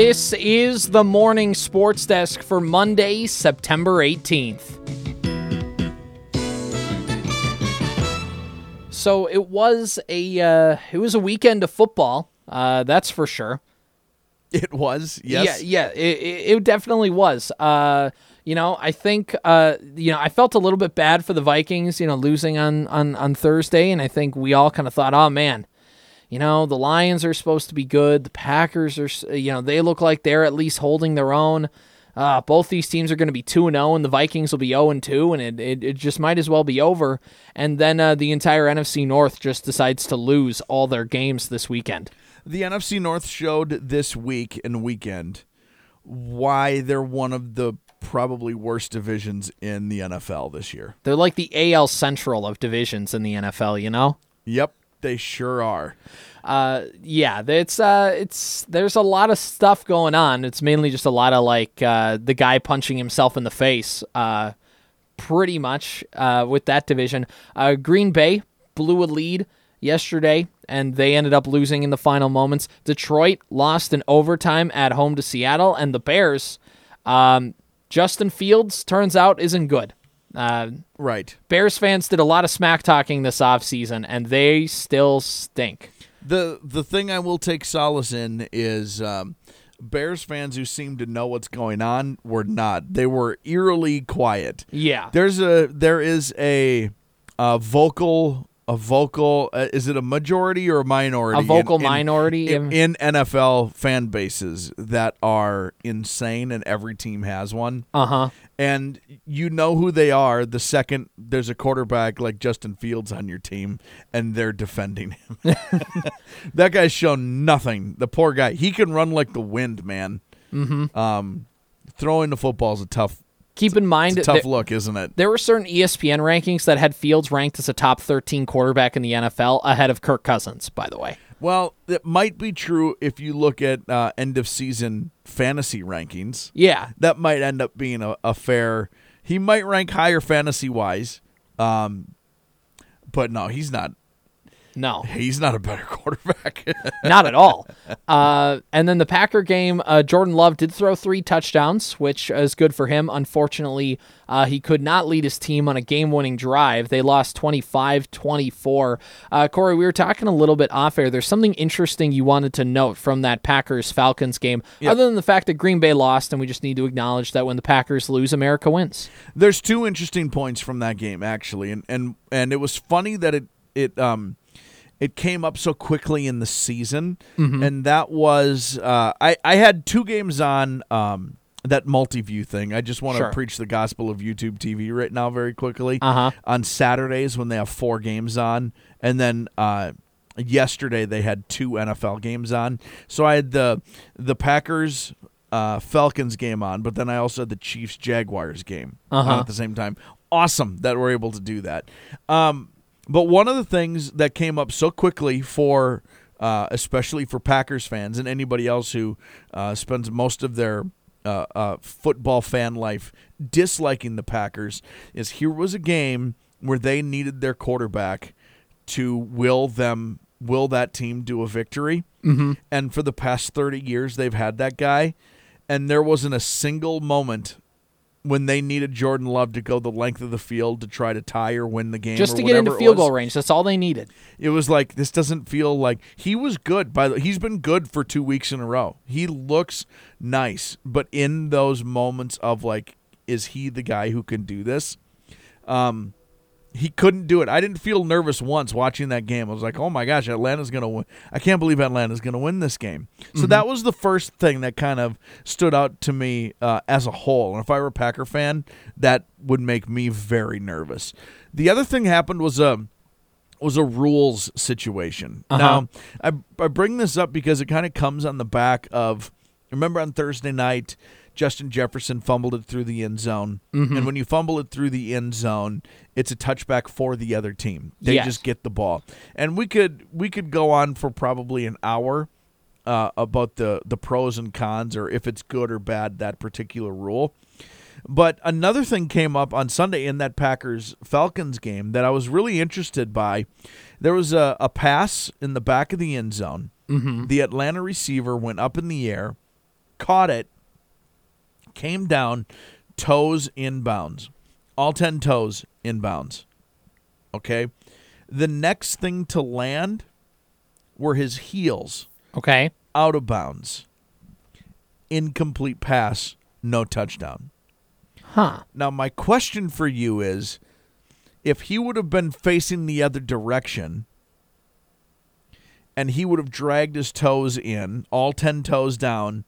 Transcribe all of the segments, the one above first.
This is the morning sports desk for Monday, September 18th. So it was a uh, it was a weekend of football. Uh, that's for sure. It was, yes. Yeah, yeah, it, it it definitely was. Uh, you know, I think uh, you know, I felt a little bit bad for the Vikings, you know, losing on on on Thursday, and I think we all kind of thought, oh man, you know, the Lions are supposed to be good. The Packers are, you know, they look like they're at least holding their own. Uh, both these teams are going to be 2 0, and the Vikings will be 0 2, and it, it, it, just might as well be over. And then uh, the entire NFC North just decides to lose all their games this weekend. The NFC North showed this week and weekend why they're one of the probably worst divisions in the NFL this year. They're like the AL Central of divisions in the NFL, you know? Yep, they sure are. Uh, yeah, it's uh, it's there's a lot of stuff going on. It's mainly just a lot of like uh, the guy punching himself in the face. Uh, pretty much uh, with that division. Uh, Green Bay blew a lead yesterday, and they ended up losing in the final moments. Detroit lost in overtime at home to Seattle, and the Bears. Um, Justin Fields turns out isn't good. Uh, right. Bears fans did a lot of smack talking this offseason, and they still stink. The the thing I will take solace in is um, Bears fans who seem to know what's going on were not. They were eerily quiet. Yeah. There's a there is a, a vocal a vocal uh, is it a majority or a minority a vocal in, minority in, in, NFL fan bases that are insane and every team has one? Uh-huh. And you know who they are the second there's a quarterback like Justin Fields on your team and they're defending him. That guy's shown nothing. The poor guy he can run like the wind man. Mm-hmm. um throwing the football is a tough keep in mind it's a tough look, isn't it? There were certain ESPN rankings that had Fields ranked as a top 13 quarterback in the NFL ahead of Kirk Cousins, by the way. Well, it might be true if you look at uh, end of season fantasy rankings. Yeah. That might end up being a, a fair. He might rank higher fantasy wise. Um, but no, he's not no, he's not a better quarterback. not at all. Uh, and then the Packer game, uh, Jordan Love did throw three touchdowns, which is good for him. Unfortunately, uh, he could not lead his team on a game winning drive. They lost 25 24. Uh, Corey, we were talking a little bit off air. There's something interesting you wanted to note from that Packers Falcons game, yep. other than the fact that Green Bay lost, and we just need to acknowledge that when the Packers lose, America wins. There's two interesting points from that game, actually. And, and, and it was funny that it, it, um, it came up so quickly in the season, mm-hmm. and that was uh, I I had two games on um, that multi-view thing. I just want to sure. preach the gospel of YouTube TV right now, very quickly. Uh-huh. On Saturdays when they have four games on, and then. Uh, yesterday they had two NFL games on, so I had the the Packers uh, Falcons game on, but then I also had the Chiefs Jaguars game uh-huh. at the same time. Awesome that we're able to do that. Um, but one of the things that came up so quickly for, uh, especially for Packers fans and anybody else who uh, spends most of their uh, uh, football fan life disliking the Packers, is here was a game where they needed their quarterback to will them will that team do a victory. Mm-hmm. And for the past 30 years, they've had that guy. And there wasn't a single moment when they needed Jordan Love to go the length of the field to try to tie or win the game, just to get into field goal range. That's all they needed. It was like this doesn't feel like he was good. By the, he's been good for two weeks in a row. He looks nice, but in those moments of like, is he the guy who can do this? Um, he couldn't do it. I didn't feel nervous once watching that game. I was like, "Oh my gosh, Atlanta's going to win. I can't believe Atlanta's going to win this game." So mm-hmm. that was the first thing that kind of stood out to me uh, as a whole. And if I were a Packer fan, that would make me very nervous. The other thing happened was a was a rules situation. Uh-huh. Now, I I bring this up because it kind of comes on the back of remember on Thursday night Justin Jefferson fumbled it through the end zone. Mm-hmm. And when you fumble it through the end zone, it's a touchback for the other team. They yes. just get the ball. And we could we could go on for probably an hour uh, about the the pros and cons or if it's good or bad that particular rule. But another thing came up on Sunday in that Packers Falcons game that I was really interested by. There was a, a pass in the back of the end zone. Mm-hmm. The Atlanta receiver went up in the air caught it, came down, toes inbounds, all 10 toes inbounds. Okay. The next thing to land were his heels Okay. out of bounds. Incomplete pass, no touchdown. Huh. Now, my question for you is if he would have been facing the other direction and he would have dragged his toes in, all 10 toes down,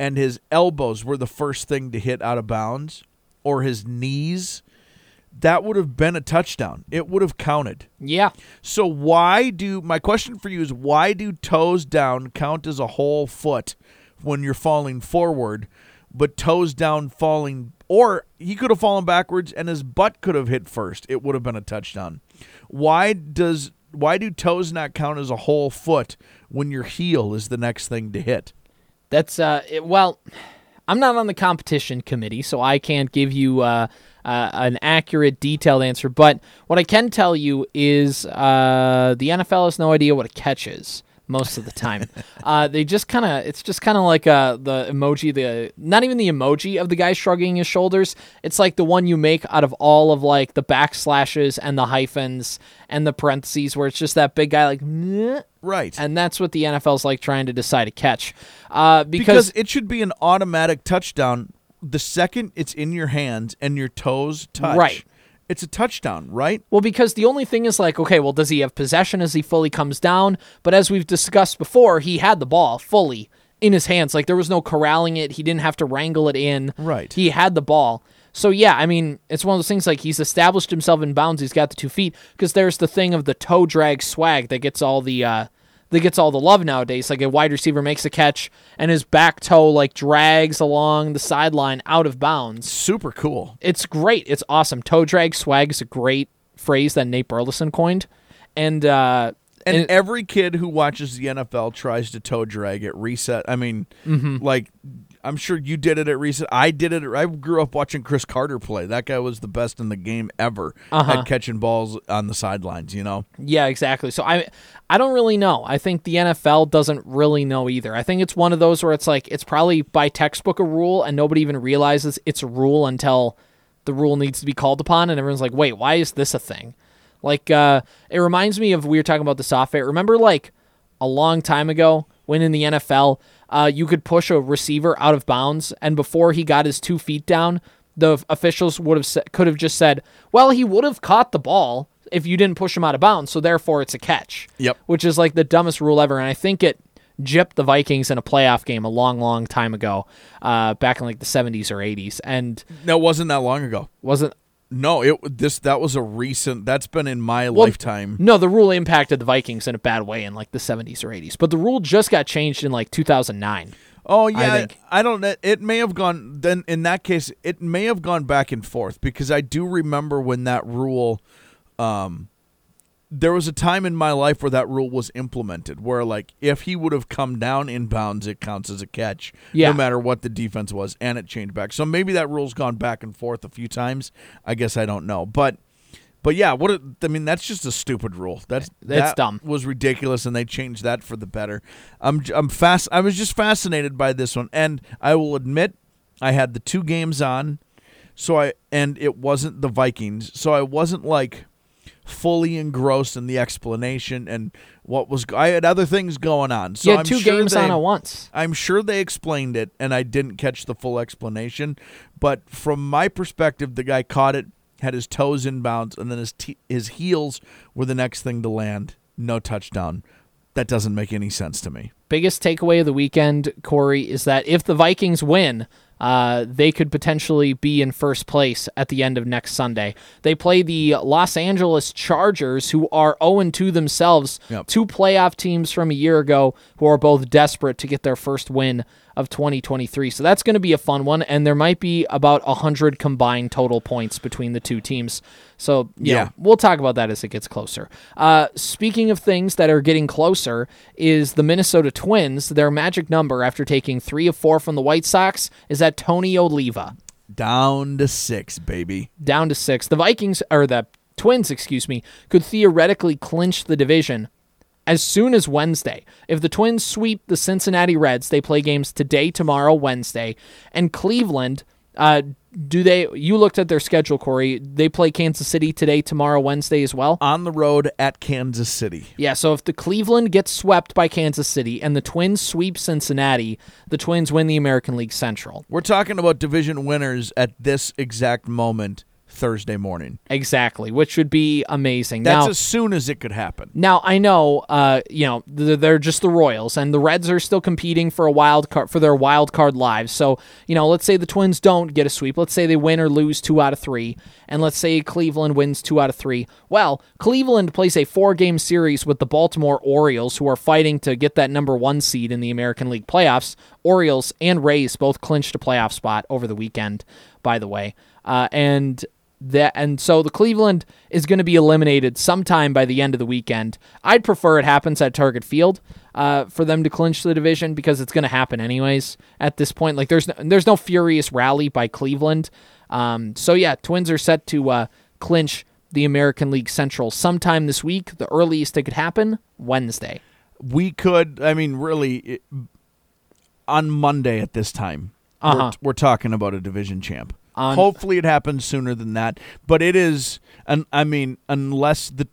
and his elbows were the first thing to hit out of bounds, or his knees, that would have been a touchdown. It would have counted. Yeah. So, why do my question for you is why do toes down count as a whole foot when you're falling forward, but toes down falling, or he could have fallen backwards and his butt could have hit first? It would have been a touchdown. Why does why do toes not count as a whole foot when your heel is the next thing to hit? That's uh it, well, I'm not on the competition committee, so I can't give you uh, uh, an accurate, detailed answer. But what I can tell you is uh, the NFL has no idea what a catch is most of the time. uh, they just kind of it's just kind of like uh, the emoji, the not even the emoji of the guy shrugging his shoulders. It's like the one you make out of all of like the backslashes and the hyphens and the parentheses, where it's just that big guy like. "Meh," Right. And that's what the NFL's like trying to decide a catch, uh, because because, it should be an automatic touchdown the second it's in your hands and your toes touch. Right. It's a touchdown, right? Well, because the only thing is like, okay, well, does he have possession as he fully comes down? But as we've discussed before, he had the ball fully in his hands. Like there was no corralling it. He didn't have to wrangle it in. Right. He had the ball. So yeah, I mean, it's one of those things like he's established himself in bounds. He's got the two feet because there's the thing of the toe drag swag that gets all the uh, that gets all the love nowadays. Like a wide receiver makes a catch and his back toe like drags along the sideline out of bounds Super cool. it's great. It's awesome. Toe drag swag is a great phrase that Nate Burleson coined, and uh, And, and- every kid who watches the NFL tries to toe drag it, reset. I mean, Mm-hmm. like, I'm sure you did it at recent. I did it. I grew up watching Cris Carter play. That guy was the best in the game ever Uh-huh. at catching balls on the sidelines, you know? yeah, exactly. So I, I don't really know. I think the NFL doesn't really know either. I think it's one of those where it's like it's probably by textbook a rule, and nobody even realizes it's a rule until the rule needs to be called upon, and everyone's like, wait, why is this a thing? Like, uh, it reminds me of we were talking about the software. Remember, like a long time ago when in the NFL, uh, you could push a receiver out of bounds, and before he got his two feet down, the officials would have sa- could have just said, "Well, he would have caught the ball if you didn't push him out of bounds, so therefore it's a catch." Yep. Which is like the dumbest rule ever, and I think it gypped the Vikings in a playoff game a long, long time ago, uh, back in like the '70s or '80s, and No, it wasn't that long ago. wasn't No, it this that was a recent. That's been in my lifetime. No, the rule impacted the Vikings in a bad way in like the 70s or 80s, but the rule just got changed in like 2009. Oh yeah, I, think. don't. know. It may have gone. Then in that case, it may have gone back and forth because I do remember when that rule. Um, there was a time in my life where that rule was implemented, where like if he would have come down in bounds, it counts as a catch, Yeah. no matter what the defense was, and it changed back. So maybe that rule's gone back and forth a few times. I guess I don't know, but. But yeah, what it, I mean that's just a stupid rule. That's That's that dumb. Was ridiculous, and they changed that for the better. I'm I'm fast. I was just fascinated by this one, and I will admit, I had the two games on, so I and it wasn't the Vikings, so I wasn't like fully engrossed in the explanation and what was. I had other things going on, so you had I'm two sure games they, on at once. I'm sure they explained it, and I didn't catch the full explanation. But from my perspective, the guy caught it, had his toes in bounds, and then his te- his heels were the next thing to land. No touchdown. That doesn't make any sense to me. Biggest takeaway of the weekend, Corey, is that if the Vikings win, uh, they could potentially be in first place at the end of next Sunday. They play the Los Angeles Chargers, who are 0 2 themselves, Yep. two playoff teams from a year ago who are both desperate to get their first win of 2023. So that's going to be a fun one, and there might be about 100 combined total points between the two teams. So, you Yeah. know, we'll talk about that as it gets closer. Uh, speaking of things that are getting closer, is the Minnesota Twins. Their magic number after taking three of four from the White Sox is at Tony Oliva, Down to six, baby. down to six. The Vikings, or the Twins, excuse me, could theoretically clinch the division as soon as Wednesday. If the Twins sweep the Cincinnati Reds, they play games today, tomorrow, Wednesday, and Cleveland. Uh, do they? You looked at their schedule, Corey. They play Kansas City today, tomorrow, Wednesday as well. On the road at Kansas City. Yeah, so if the Cleveland gets swept by Kansas City and the Twins sweep Cincinnati, the Twins win the American League Central. We're talking about division winners at this exact moment Thursday morning. Exactly, which would be amazing. That's now, as soon as it could happen. Now I know, uh, you know, they're just the Royals, and the Reds are still competing for a wild card for their wild card lives. So you know, let's say the Twins don't get a sweep. Let's say they win or lose two out of three, and let's say Cleveland wins two out of three. Well, Cleveland plays a four-game series with the Baltimore Orioles, who are fighting to get that number one seed in the American League playoffs. Orioles and Rays both clinched a playoff spot over the weekend, by the way, uh, and that and so the Cleveland is going to be eliminated sometime by the end of the weekend. I'd prefer it happens at Target Field uh, for them to clinch the division because it's going to happen anyways at this point. Like there's no, there's no furious rally by Cleveland. Um, so yeah, Twins are set to uh, clinch the American League Central sometime this week. The earliest it could happen Wednesday. We could, I mean, really, it, on Monday at this time, Uh-huh. we're, we're talking about a division champ. On- Hopefully, it happens sooner than that. But it is, and I mean, unless the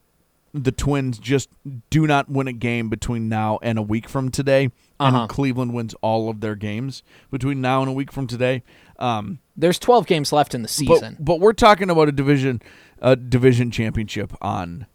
the Twins just do not win a game between now and a week from today, Uh-huh. and Cleveland wins all of their games between now and a week from today. Um, There's 12 games left in the season. but, but we're talking about a division a division championship on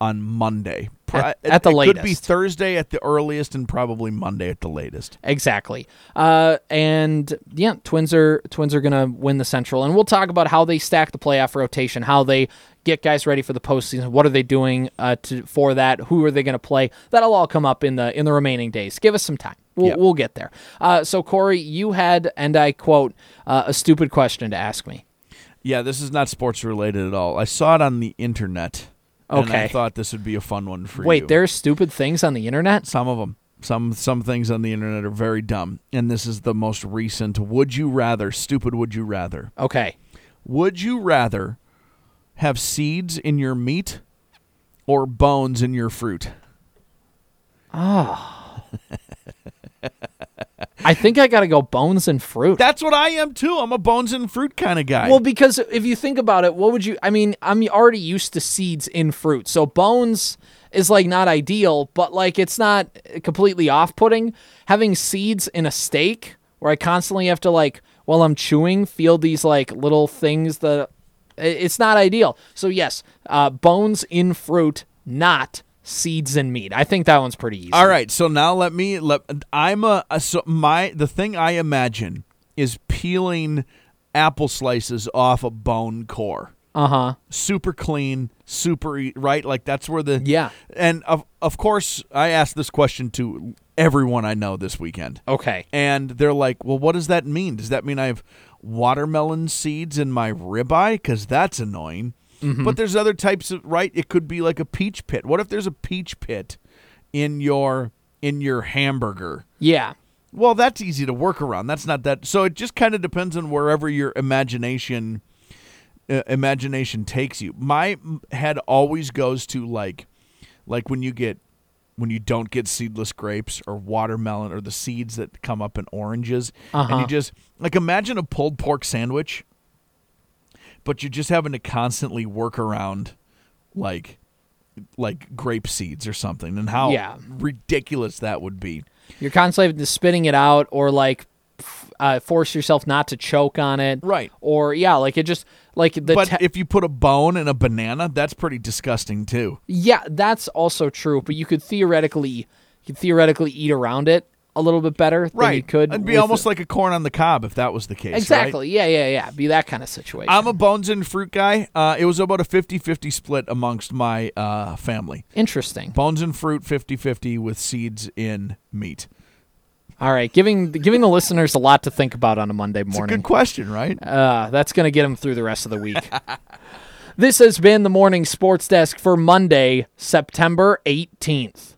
on Monday. At- at the it could be. Thursday at the earliest and probably Monday at the latest. Exactly. Uh, and yeah, Twins are Twins are gonna win the Central, and we'll talk about how they stack the playoff rotation, how they get guys ready for the postseason. What are they doing uh, to for that? Who are they gonna play? That'll all come up in the in the remaining days. Give us some time. We'll, Yeah. we'll get there. Uh, so Corey, you had, and I quote, uh, a stupid question to ask me. Yeah, this is not sports related at all. I saw it on the internet. And I Okay. thought this would be a fun one for you. Wait, there's stupid things on the internet. some of them. Some some things on the internet are very dumb, and this is the most recent. Would you rather? Stupid. Would you rather? Okay. Would you rather have seeds in your meat or bones in your fruit? Ah. I think I got to go bones and fruit. That's what I am too. I'm a bones and fruit kind of guy. Well, because if you think about it, what would you? I mean, I'm already used to seeds in fruit, so bones is like not ideal, but like it's not completely off-putting. Having seeds in a steak, where I constantly have to like while I'm chewing feel these like little things that it's not ideal. So yes, uh, bones in fruit, not seeds and meat. I think that one's pretty easy. All right, so now let me let I'm a, a so my the thing I imagine is peeling apple slices off a bone core. Uh huh. Super clean, super right like that's where the Yeah. And of of course, I asked this question to everyone I know this weekend. Okay. And they're like, "Well, what does that mean? Does that mean I have watermelon seeds in my ribeye cuz that's annoying?" But there's other types of right, it could be like a peach pit. What if there's a peach pit in your in your hamburger? Yeah. Well, that's easy to work around. That's not that. So it just kind of depends on wherever your imagination uh, imagination takes you. My head always goes to like like when you get when you don't get seedless grapes or watermelon or the seeds that come up in oranges and Uh-huh. you just like imagine a pulled pork sandwich but you're just having to constantly work around like like grape seeds or something and how Yeah. ridiculous that would be. You're constantly having to spitting it out or like uh, force yourself not to choke on it. Right. Or yeah, like it just like the but te- if you put a bone in a banana, that's pretty disgusting too. yeah, that's also true. But you could theoretically you could theoretically eat around it a little bit better than you could. It'd be almost like a corn on the cob if that was the case. right? exactly. Yeah, yeah, yeah. Be that kind of situation. I'm a bones and fruit guy. Uh, it was about a 50-50 split amongst my uh, family. Interesting. Bones and fruit 50-50 with seeds in meat. All right, giving giving the listeners a lot to think about on a Monday It's a morning. good question, right? Uh, that's going to get them through the rest of the week. this has been the morning sports desk for Monday, September 18th.